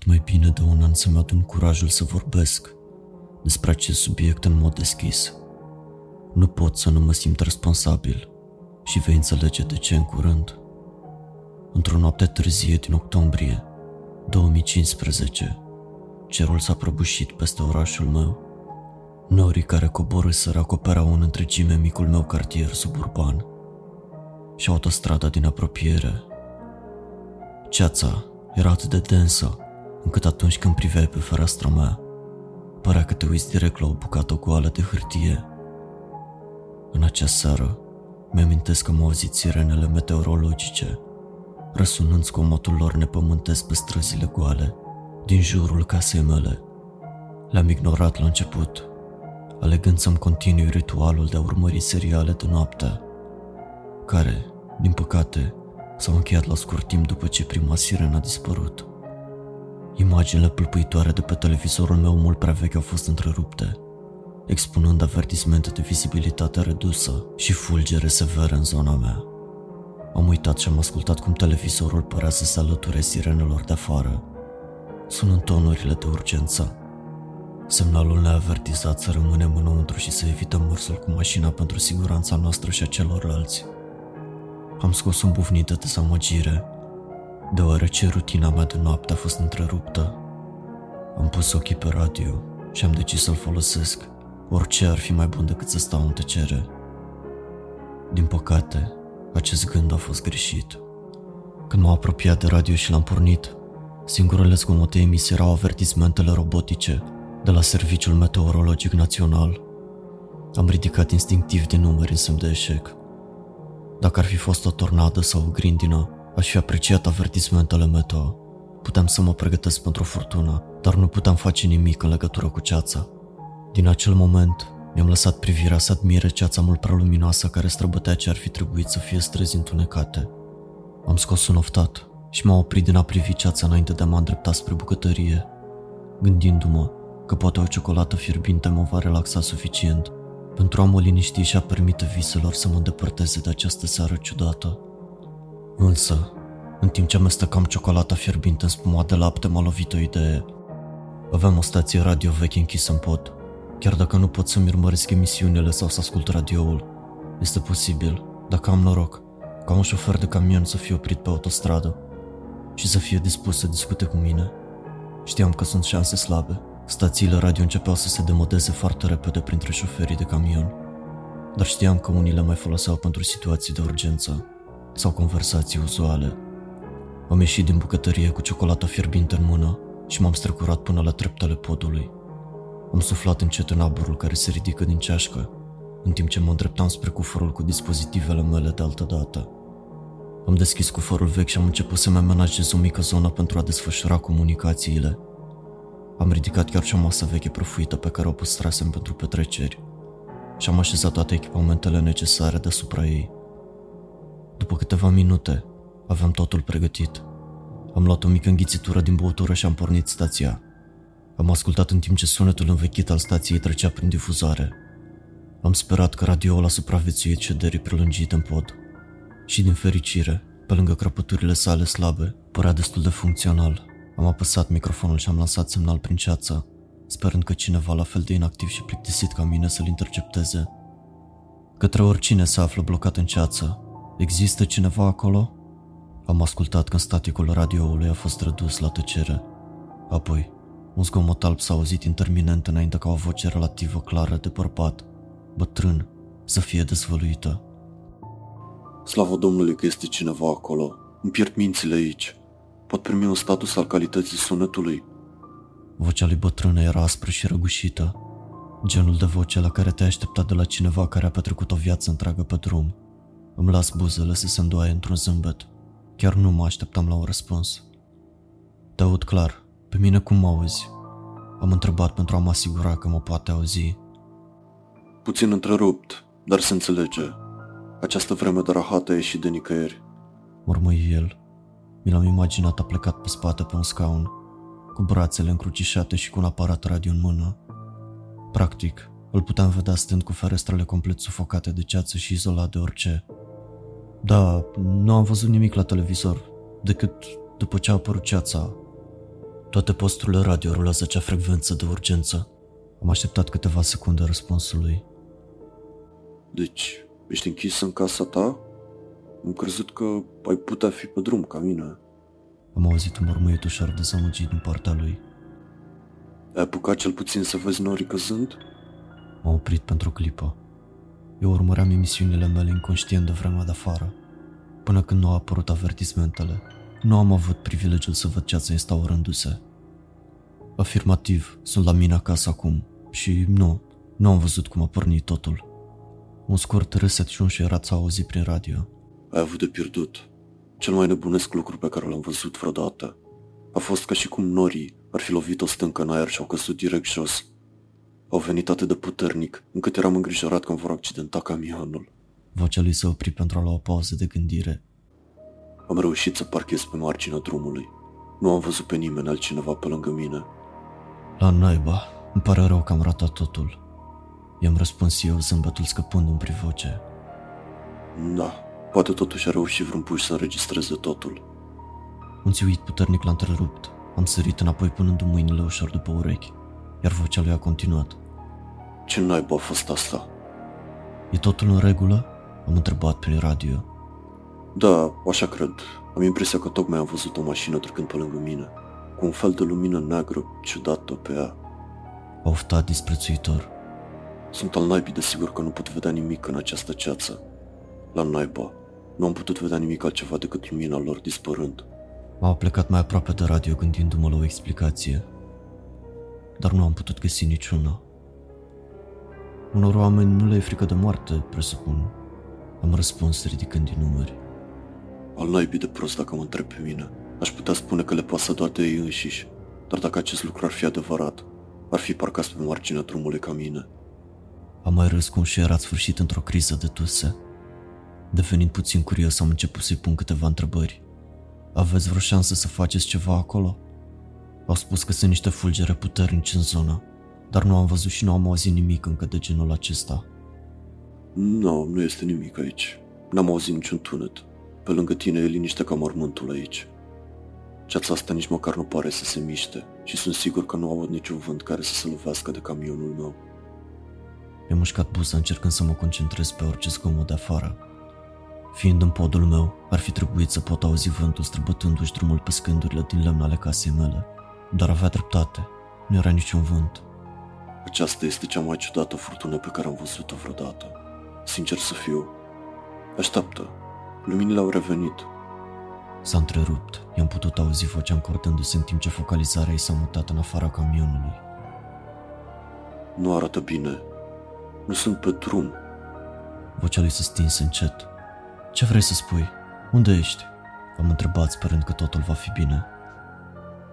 durat mai bine de un an să-mi adun curajul să vorbesc despre acest subiect în mod deschis. Nu pot să nu mă simt responsabil și vei înțelege de ce în curând. Într-o noapte târzie din octombrie 2015, cerul s-a prăbușit peste orașul meu. Norii care coborâseră acoperau în întregime micul meu cartier suburban și autostrada din apropiere. Ceața era atât de densă, încât atunci când priveai pe fereastra mea, părea că te uiți direct la o bucată goală de hârtie. În acea seară, mi-amintesc că m-au auzit sirenele meteorologice, răsunând scomotul lor nepământesc pe străzile goale, din jurul casei mele. Le-am ignorat la început, alegând să-mi continui ritualul de a urmări seriale de noapte, care, din păcate, s-au încheiat la scurt timp după ce prima sirenă a dispărut. Imaginile pâlpâitoare de pe televizorul meu mult prea vechi au fost întrerupte, expunând avertismente de vizibilitate redusă și fulgere severe în zona mea. Am uitat și am ascultat cum televizorul părea să se alăture sirenelor de afară, sunând tonurile de urgență. Semnalul ne-a avertizat să rămânem înăuntru și să evităm mărsul cu mașina pentru siguranța noastră și a celorlalți. Am scos un bufnit de dezamăgire, deoarece rutina mea de noapte a fost întreruptă. Am pus ochii pe radio și am decis să-l folosesc, orice ar fi mai bun decât să stau în tăcere. Din păcate, acest gând a fost greșit. Când m-am apropiat de radio și l-am pornit, singurele zgomote emise erau avertismentele robotice de la Serviciul Meteorologic Național. Am ridicat instinctiv din numeri în semn de eșec. Dacă ar fi fost o tornadă sau o grindină, aș fi apreciat avertismentele meteo. Puteam să mă pregătesc pentru o furtună, dar nu puteam face nimic în legătură cu ceața. Din acel moment, mi-am lăsat privirea să admire ceața mult prea luminoasă care străbătea ce ar fi trebuit să fie străzi întunecate. Am scos un oftat și m-am oprit din a privi ceața înainte de a mă îndrepta spre bucătărie, gândindu-mă că poate o ciocolată fierbinte mă va relaxa suficient pentru a mă liniști și a permite viselor să mă îndepărteze de această seară ciudată. Însă, în timp ce amestecam ciocolata fierbinte în spuma de lapte, m-a lovit o idee. Aveam o stație radio veche închisă în pod. Chiar dacă nu pot să-mi urmăresc emisiunile sau să ascult radioul, este posibil, dacă am noroc, ca un șofer de camion să fie oprit pe autostradă și să fie dispus să discute cu mine. Știam că sunt șanse slabe, Stațiile radio începeau să se demodeze foarte repede printre șoferii de camion, dar știam că unii le mai foloseau pentru situații de urgență sau conversații uzuale. Am ieșit din bucătărie cu ciocolata fierbinte în mână și m-am strecurat până la treptele podului. Am suflat încet în aburul care se ridică din ceașcă, în timp ce mă îndreptam spre cufărul cu dispozitivele mele de altă dată. Am deschis cufărul vechi și am început să-mi amenajez o mică zonă pentru a desfășura comunicațiile – am ridicat chiar și o masă veche prăfuită pe care o păstrasem pentru petreceri și am așezat toate echipamentele necesare deasupra ei. După câteva minute, aveam totul pregătit. Am luat o mică înghițitură din băutură și am pornit stația. Am ascultat în timp ce sunetul învechit al stației trecea prin difuzare. Am sperat că radioul a supraviețuit șederii prelungite în pod. Și din fericire, pe lângă crăpăturile sale slabe, părea destul de funcțional. Am apăsat microfonul și am lansat semnal prin ceață, sperând că cineva la fel de inactiv și plictisit ca mine să-l intercepteze. Către oricine se află blocat în ceață, există cineva acolo? Am ascultat când staticul radioului a fost redus la tăcere. Apoi, un zgomot alb s-a auzit interminent înainte ca o voce relativă clară de bărbat, bătrân, să fie dezvăluită. Slavă Domnului că este cineva acolo. Îmi pierd mințile aici pot primi un status al calității sunetului. Vocea lui bătrână era aspră și răgușită, genul de voce la care te-ai așteptat de la cineva care a petrecut o viață întreagă pe drum. Îmi las buzele să se îndoaie într-un zâmbet. Chiar nu mă așteptam la un răspuns. Te aud clar. Pe mine cum mă auzi? Am întrebat pentru a mă asigura că mă poate auzi. Puțin întrerupt, dar se înțelege. Această vreme de rahat a ieșit de nicăieri. Murmăi el. Mi l-am imaginat a plecat pe spate pe un scaun, cu brațele încrucișate și cu un aparat radio în mână. Practic, îl puteam vedea stând cu ferestrele complet sufocate de ceață și izolat de orice. Da, nu am văzut nimic la televizor, decât după ce a apărut ceața. Toate posturile radio rulează acea frecvență de urgență. Am așteptat câteva secunde răspunsului. Deci, ești închis în casa ta? Am crezut că ai putea fi pe drum ca mine. Am auzit un mormâiet ușor dezamăgit din partea lui. Ai apucat cel puțin să vezi norii căzând? M-a oprit pentru o clipă. Eu urmăream emisiunile mele inconștient de vremea de afară, până când nu au apărut avertismentele. Nu am avut privilegiul să văd ceața instaurându-se. Afirmativ, sunt la mine acasă acum și nu, nu am văzut cum a pornit totul. Un scurt râset și un șerat s-a auzit prin radio. Ai avut de pierdut. Cel mai nebunesc lucru pe care l-am văzut vreodată. A fost ca și cum norii ar fi lovit o stâncă în aer și au căzut direct jos. Au venit atât de puternic, încât eram îngrijorat că vor accidenta camionul. Vocea lui se opri pentru a lua o pauză de gândire. Am reușit să parchez pe marginea drumului. Nu am văzut pe nimeni altcineva pe lângă mine. La naiba, îmi pare rău că am ratat totul. I-am răspuns eu, zâmbetul scăpând în privoce. Da, poate totuși a reușit vreun puș să înregistreze totul. Un țiuit puternic l-a întrerupt. Am sărit înapoi punându mâinile ușor după urechi, iar vocea lui a continuat. Ce naiba a fost asta? E totul în regulă? Am întrebat prin radio. Da, așa cred. Am impresia că tocmai am văzut o mașină trecând pe lângă mine, cu un fel de lumină neagră ciudată pe ea. A oftat disprețuitor. Sunt al naibii de sigur că nu pot vedea nimic în această ceață. La naiba, nu am putut vedea nimic altceva decât lumina lor dispărând. M-am plecat mai aproape de radio gândindu-mă la o explicație, dar nu am putut găsi niciuna. Unor oameni nu le e frică de moarte, presupun. Am răspuns ridicând din numeri. Al naibii de prost dacă mă întreb pe mine. Aș putea spune că le pasă doar de ei înșiși, dar dacă acest lucru ar fi adevărat, ar fi parcați pe marginea drumului ca mine. Am mai râs cu un șerat sfârșit într-o criză de tuse. Devenind puțin curios, am început să-i pun câteva întrebări. Aveți vreo șansă să faceți ceva acolo? Au spus că sunt niște fulgere puternici în zonă, dar nu am văzut și nu am auzit nimic încă de genul acesta. Nu, nu este nimic aici. N-am auzit niciun tunet. Pe lângă tine e liniște ca mormântul aici. Ceața asta nici măcar nu pare să se miște și sunt sigur că nu aud niciun vânt care să se lovească de camionul meu. Mi-am mușcat buza încercând să mă concentrez pe orice zgomot de afară. Fiind în podul meu, ar fi trebuit să pot auzi vântul străbătându-și drumul pe scândurile din lemn ale casei mele. Dar avea dreptate. Nu era niciun vânt. Aceasta este cea mai ciudată furtună pe care am văzut-o vreodată. Sincer să fiu. Așteaptă. Luminile au revenit. S-a întrerupt. I-am putut auzi vocea încordându-se în timp ce focalizarea ei s-a mutat în afara camionului. Nu arată bine. Nu sunt pe drum. Vocea lui se stinse încet. Ce vrei să spui? Unde ești? Am întrebat sperând că totul va fi bine.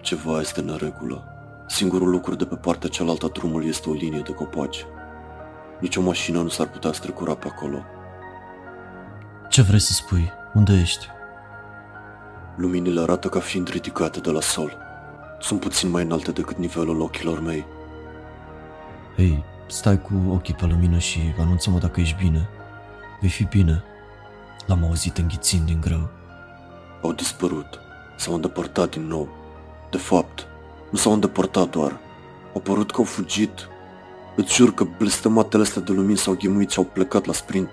Ceva este în regulă. Singurul lucru de pe partea cealaltă a drumului este o linie de copaci. Nici o mașină nu s-ar putea strecura pe acolo. Ce vrei să spui? Unde ești? Luminile arată ca fiind ridicate de la sol. Sunt puțin mai înalte decât nivelul ochilor mei. Hei, stai cu ochii pe lumină și anunță-mă dacă ești bine. Vei fi bine. L-am auzit înghițind din greu. Au dispărut. S-au îndepărtat din nou. De fapt, nu s-au îndepărtat doar. Au părut că au fugit. Îți jur că blestematele astea de lumini s-au ghemuit și au plecat la sprint.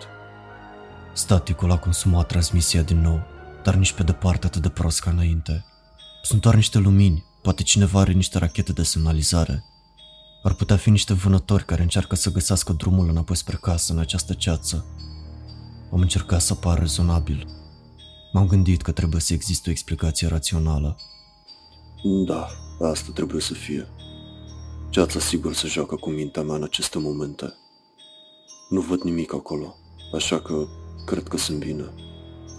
Staticul a consumat transmisia din nou, dar nici pe departe atât de prost ca înainte. Sunt doar niște lumini, poate cineva are niște rachete de semnalizare. Ar putea fi niște vânători care încearcă să găsească drumul înapoi spre casă în această ceață. Am încercat să par rezonabil. M-am gândit că trebuie să existe o explicație rațională. Da, asta trebuie să fie. Ceața sigur se joacă cu mintea mea în aceste momente. Nu văd nimic acolo, așa că cred că sunt bine.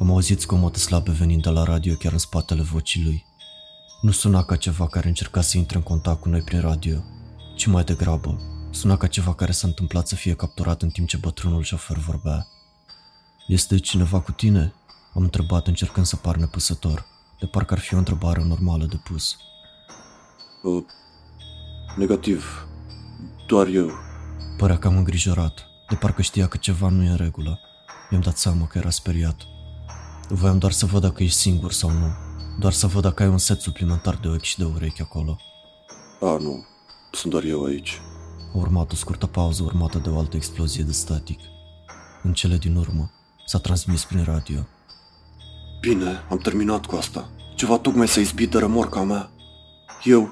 Am auzit zgomote slabe venind de la radio chiar în spatele vocii lui. Nu suna ca ceva care încerca să intre în contact cu noi prin radio, ci mai degrabă suna ca ceva care s-a întâmplat să fie capturat în timp ce bătrânul șofer vorbea. Este cineva cu tine? Am întrebat încercând să par nepăsător, de parcă ar fi o întrebare normală de pus. Uh, negativ. Doar eu. Părea cam îngrijorat, de parcă știa că ceva nu e în regulă. Mi-am dat seama că era speriat. Voiam doar să văd dacă ești singur sau nu. Doar să văd dacă ai un set suplimentar de ochi și de urechi acolo. A, nu. Sunt doar eu aici. A urmat o scurtă pauză urmată de o altă explozie de static. În cele din urmă, s-a transmis prin radio. Bine, am terminat cu asta. Ceva tocmai s-a izbit de remorca mea. Eu...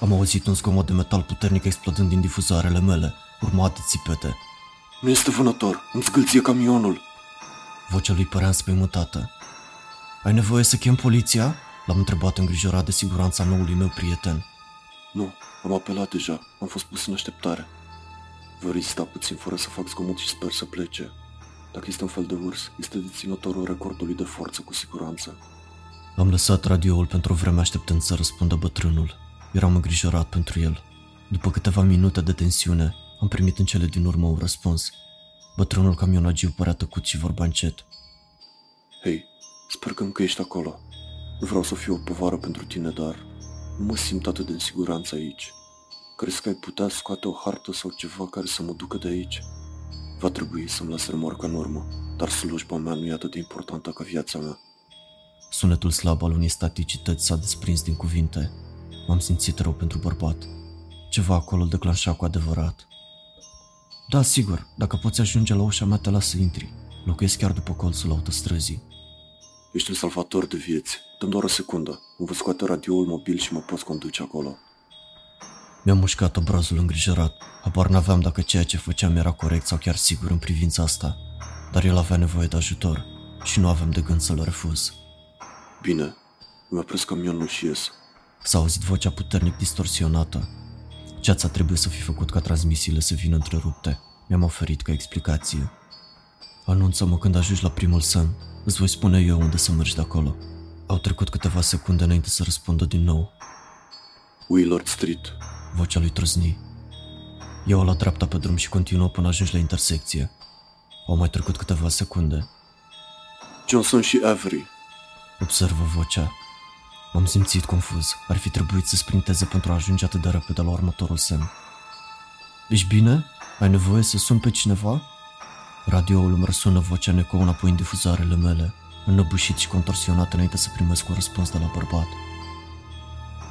Am auzit un zgomot de metal puternic explodând din difuzarele mele, urmat de țipete. Nu este vânător, îmi zgâlție camionul. Vocea lui părea înspăimântată. Ai nevoie să chem poliția? L-am întrebat îngrijorat de siguranța noului meu prieten. Nu, am apelat deja, am fost pus în așteptare. Voi rezista puțin fără să fac zgomot și sper să plece. Dacă este un fel de urs, este deținătorul recordului de forță cu siguranță. Am lăsat radioul pentru o vreme așteptând să răspundă bătrânul. Eram îngrijorat pentru el. După câteva minute de tensiune, am primit în cele din urmă un răspuns. Bătrânul camionagiu părea tăcut și vorba încet. Hei, sper că încă ești acolo. Nu vreau să fiu o povară pentru tine, dar nu mă simt atât de în siguranță aici. Crezi că ai putea scoate o hartă sau ceva care să mă ducă de aici? Va trebui să-mi las remorca în urmă, dar slujba mea nu e atât de importantă ca viața mea. Sunetul slab al unei staticități s-a desprins din cuvinte. M-am simțit rău pentru bărbat. Ceva acolo îl declanșa cu adevărat. Da, sigur, dacă poți ajunge la ușa mea, te las să intri. Locuiesc chiar după colțul autostrăzii. Ești un salvator de vieți. Dăm doar o secundă. Îmi vă scoate radioul mobil și mă poți conduce acolo. Mi-am mușcat obrazul îngrijorat. Habar n-aveam dacă ceea ce făceam era corect sau chiar sigur în privința asta. Dar el avea nevoie de ajutor și nu aveam de gând să-l refuz. Bine, îmi opresc camionul și ies. S-a auzit vocea puternic distorsionată. Ce-ați trebuit să fi făcut ca transmisiile să vină întrerupte? Mi-am oferit ca explicație. Anunță-mă când ajungi la primul semn. Îți voi spune eu unde să mergi de acolo. Au trecut câteva secunde înainte să răspundă din nou. Willard Street. Vocea lui trăzni. Iau la dreapta pe drum și continuă până ajungi la intersecție. Au mai trecut câteva secunde. Johnson și Avery. Observă vocea. M-am simțit confuz. Ar fi trebuit să sprinteze pentru a ajunge atât de repede la următorul semn. Ești bine? Ai nevoie să sun pe cineva? Radioul îmi răsună vocea în ecou înapoi în difuzarele mele, înnăbușit și contorsionat înainte să primesc un răspuns de la bărbat.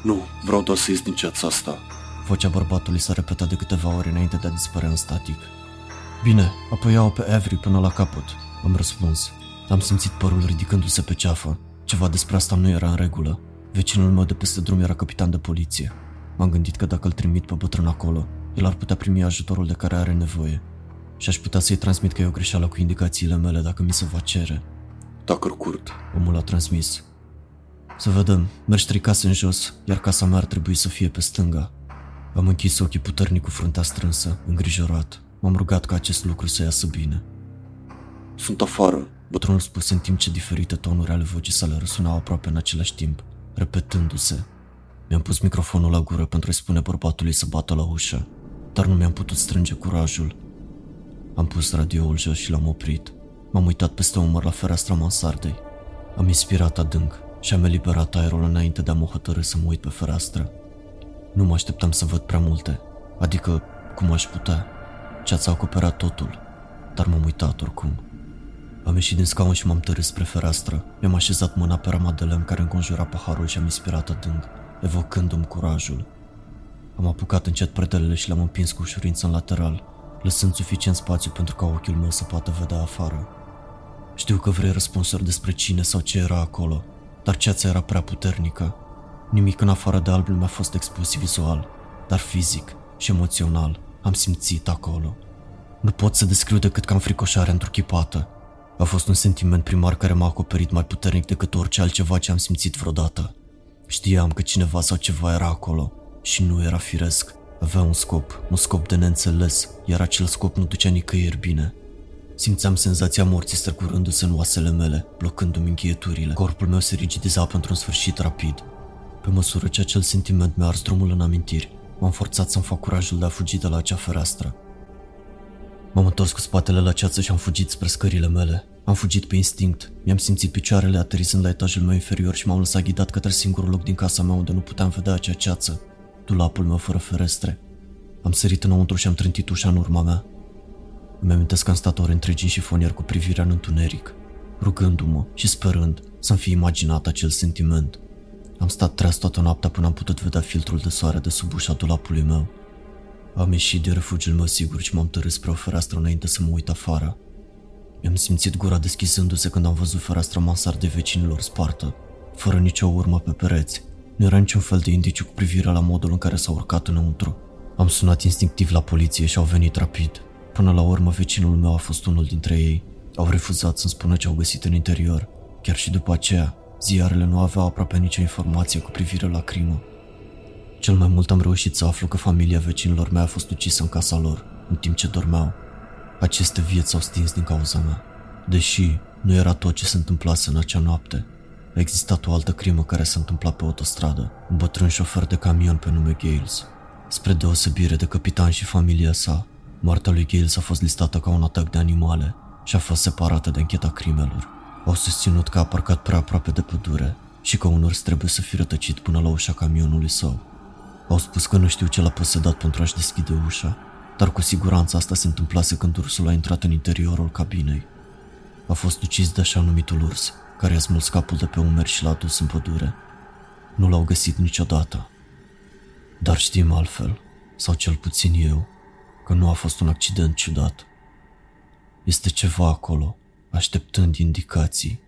Nu, vreau doar să ies din ceața asta. Vocea bărbatului s-a repetat de câteva ori înainte de a dispărea în static. Bine, apoi iau pe Avery până la capăt, am răspuns. Am simțit părul ridicându-se pe ceafă. Ceva despre asta nu era în regulă. Vecinul meu de peste drum era capitan de poliție. M-am gândit că dacă îl trimit pe bătrân acolo, el ar putea primi ajutorul de care are nevoie. Și aș putea să-i transmit că e o greșeală cu indicațiile mele dacă mi se va cere. Dacă curt. Omul a transmis. Să vedem, mergi trei case în jos, iar casa mea ar trebui să fie pe stânga. Am închis ochii puternic cu fruntea strânsă, îngrijorat. M-am rugat ca acest lucru să iasă bine. Sunt afară. Bătrânul spuse în timp ce diferite tonuri ale vocii sale răsunau aproape în același timp, repetându-se. Mi-am pus microfonul la gură pentru a-i spune bărbatului să bată la ușă, dar nu mi-am putut strânge curajul. Am pus radioul jos și l-am oprit. M-am uitat peste umăr la fereastra mansardei. Am inspirat adânc și am eliberat aerul înainte de a mă hotărâ să mă uit pe fereastră. Nu mă așteptam să văd prea multe, adică cum aș putea. Ceața acoperat totul, dar m-am uitat oricum. Am ieșit din scaun și m-am tărât spre fereastră. Mi-am așezat mâna pe rama de lemn care înconjura paharul și am inspirat adânc, evocându-mi curajul. Am apucat încet predelele și le-am împins cu ușurință în lateral, lăsând suficient spațiu pentru ca ochiul meu să poată vedea afară. Știu că vrei răspunsuri despre cine sau ce era acolo, dar ceața era prea puternică. Nimic în afară de albul mi-a fost expus vizual, dar fizic și emoțional am simțit acolo. Nu pot să descriu decât ca înfricoșare întruchipată. A fost un sentiment primar care m-a acoperit mai puternic decât orice altceva ce am simțit vreodată. Știam că cineva sau ceva era acolo și nu era firesc. Avea un scop, un scop de neînțeles, iar acel scop nu ducea nicăieri bine. Simțeam senzația morții strecurându-se în oasele mele, blocându-mi încheieturile. Corpul meu se rigidiza pentru un sfârșit rapid. Pe măsură ce acel sentiment mi-a ars drumul în amintiri, m-am forțat să-mi fac curajul de a fugi de la acea fereastră. M-am întors cu spatele la ceață și am fugit spre scările mele. Am fugit pe instinct. Mi-am simțit picioarele aterizând la etajul meu inferior și m-am lăsat ghidat către singurul loc din casa mea unde nu puteam vedea acea ceață. Dulapul meu fără ferestre. Am sărit înăuntru și am trântit ușa în urma mea. Îmi amintesc că am stat ore întregi în șifonier cu privirea în întuneric, rugându-mă și sperând să-mi fi imaginat acel sentiment. Am stat treaz toată noaptea până am putut vedea filtrul de soare de sub ușa dulapului meu. Am ieșit de refugiul meu sigur și m-am tărât spre o fereastră înainte să mă uit afară. Mi-am simțit gura deschizându-se când am văzut fereastra mansardei vecinilor spartă, fără nicio urmă pe pereți. Nu era niciun fel de indiciu cu privire la modul în care s-au urcat înăuntru. Am sunat instinctiv la poliție și au venit rapid. Până la urmă, vecinul meu a fost unul dintre ei. Au refuzat să-mi spună ce au găsit în interior. Chiar și după aceea, ziarele nu aveau aproape nicio informație cu privire la crimă. Cel mai mult am reușit să aflu că familia vecinilor mei a fost ucisă în casa lor, în timp ce dormeau. Aceste vieți s-au stins din cauza mea. Deși nu era tot ce se întâmplase în acea noapte, a existat o altă crimă care s-a întâmplat pe autostradă, un bătrân șofer de camion pe nume Gales. Spre deosebire de capitan și familia sa, moartea lui Gales a fost listată ca un atac de animale și a fost separată de încheta crimelor. Au susținut că a parcat prea aproape de pădure și că un urs trebuie să fi rătăcit până la ușa camionului său. Au spus că nu știu ce l-a posedat pentru a-și deschide ușa, dar cu siguranță asta se întâmplase când ursul a intrat în interiorul cabinei. A fost ucis de așa numitul urs, care i-a smuls capul de pe umeri și l-a dus în pădure. Nu l-au găsit niciodată. Dar știm altfel, sau cel puțin eu, că nu a fost un accident ciudat. Este ceva acolo, așteptând indicații.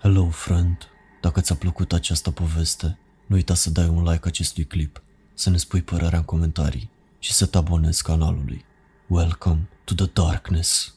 Hello, friend! Dacă ți-a plăcut această poveste, nu uita să dai un like acestui clip, să ne spui părerea în comentarii și să te abonezi canalului. Welcome to the darkness!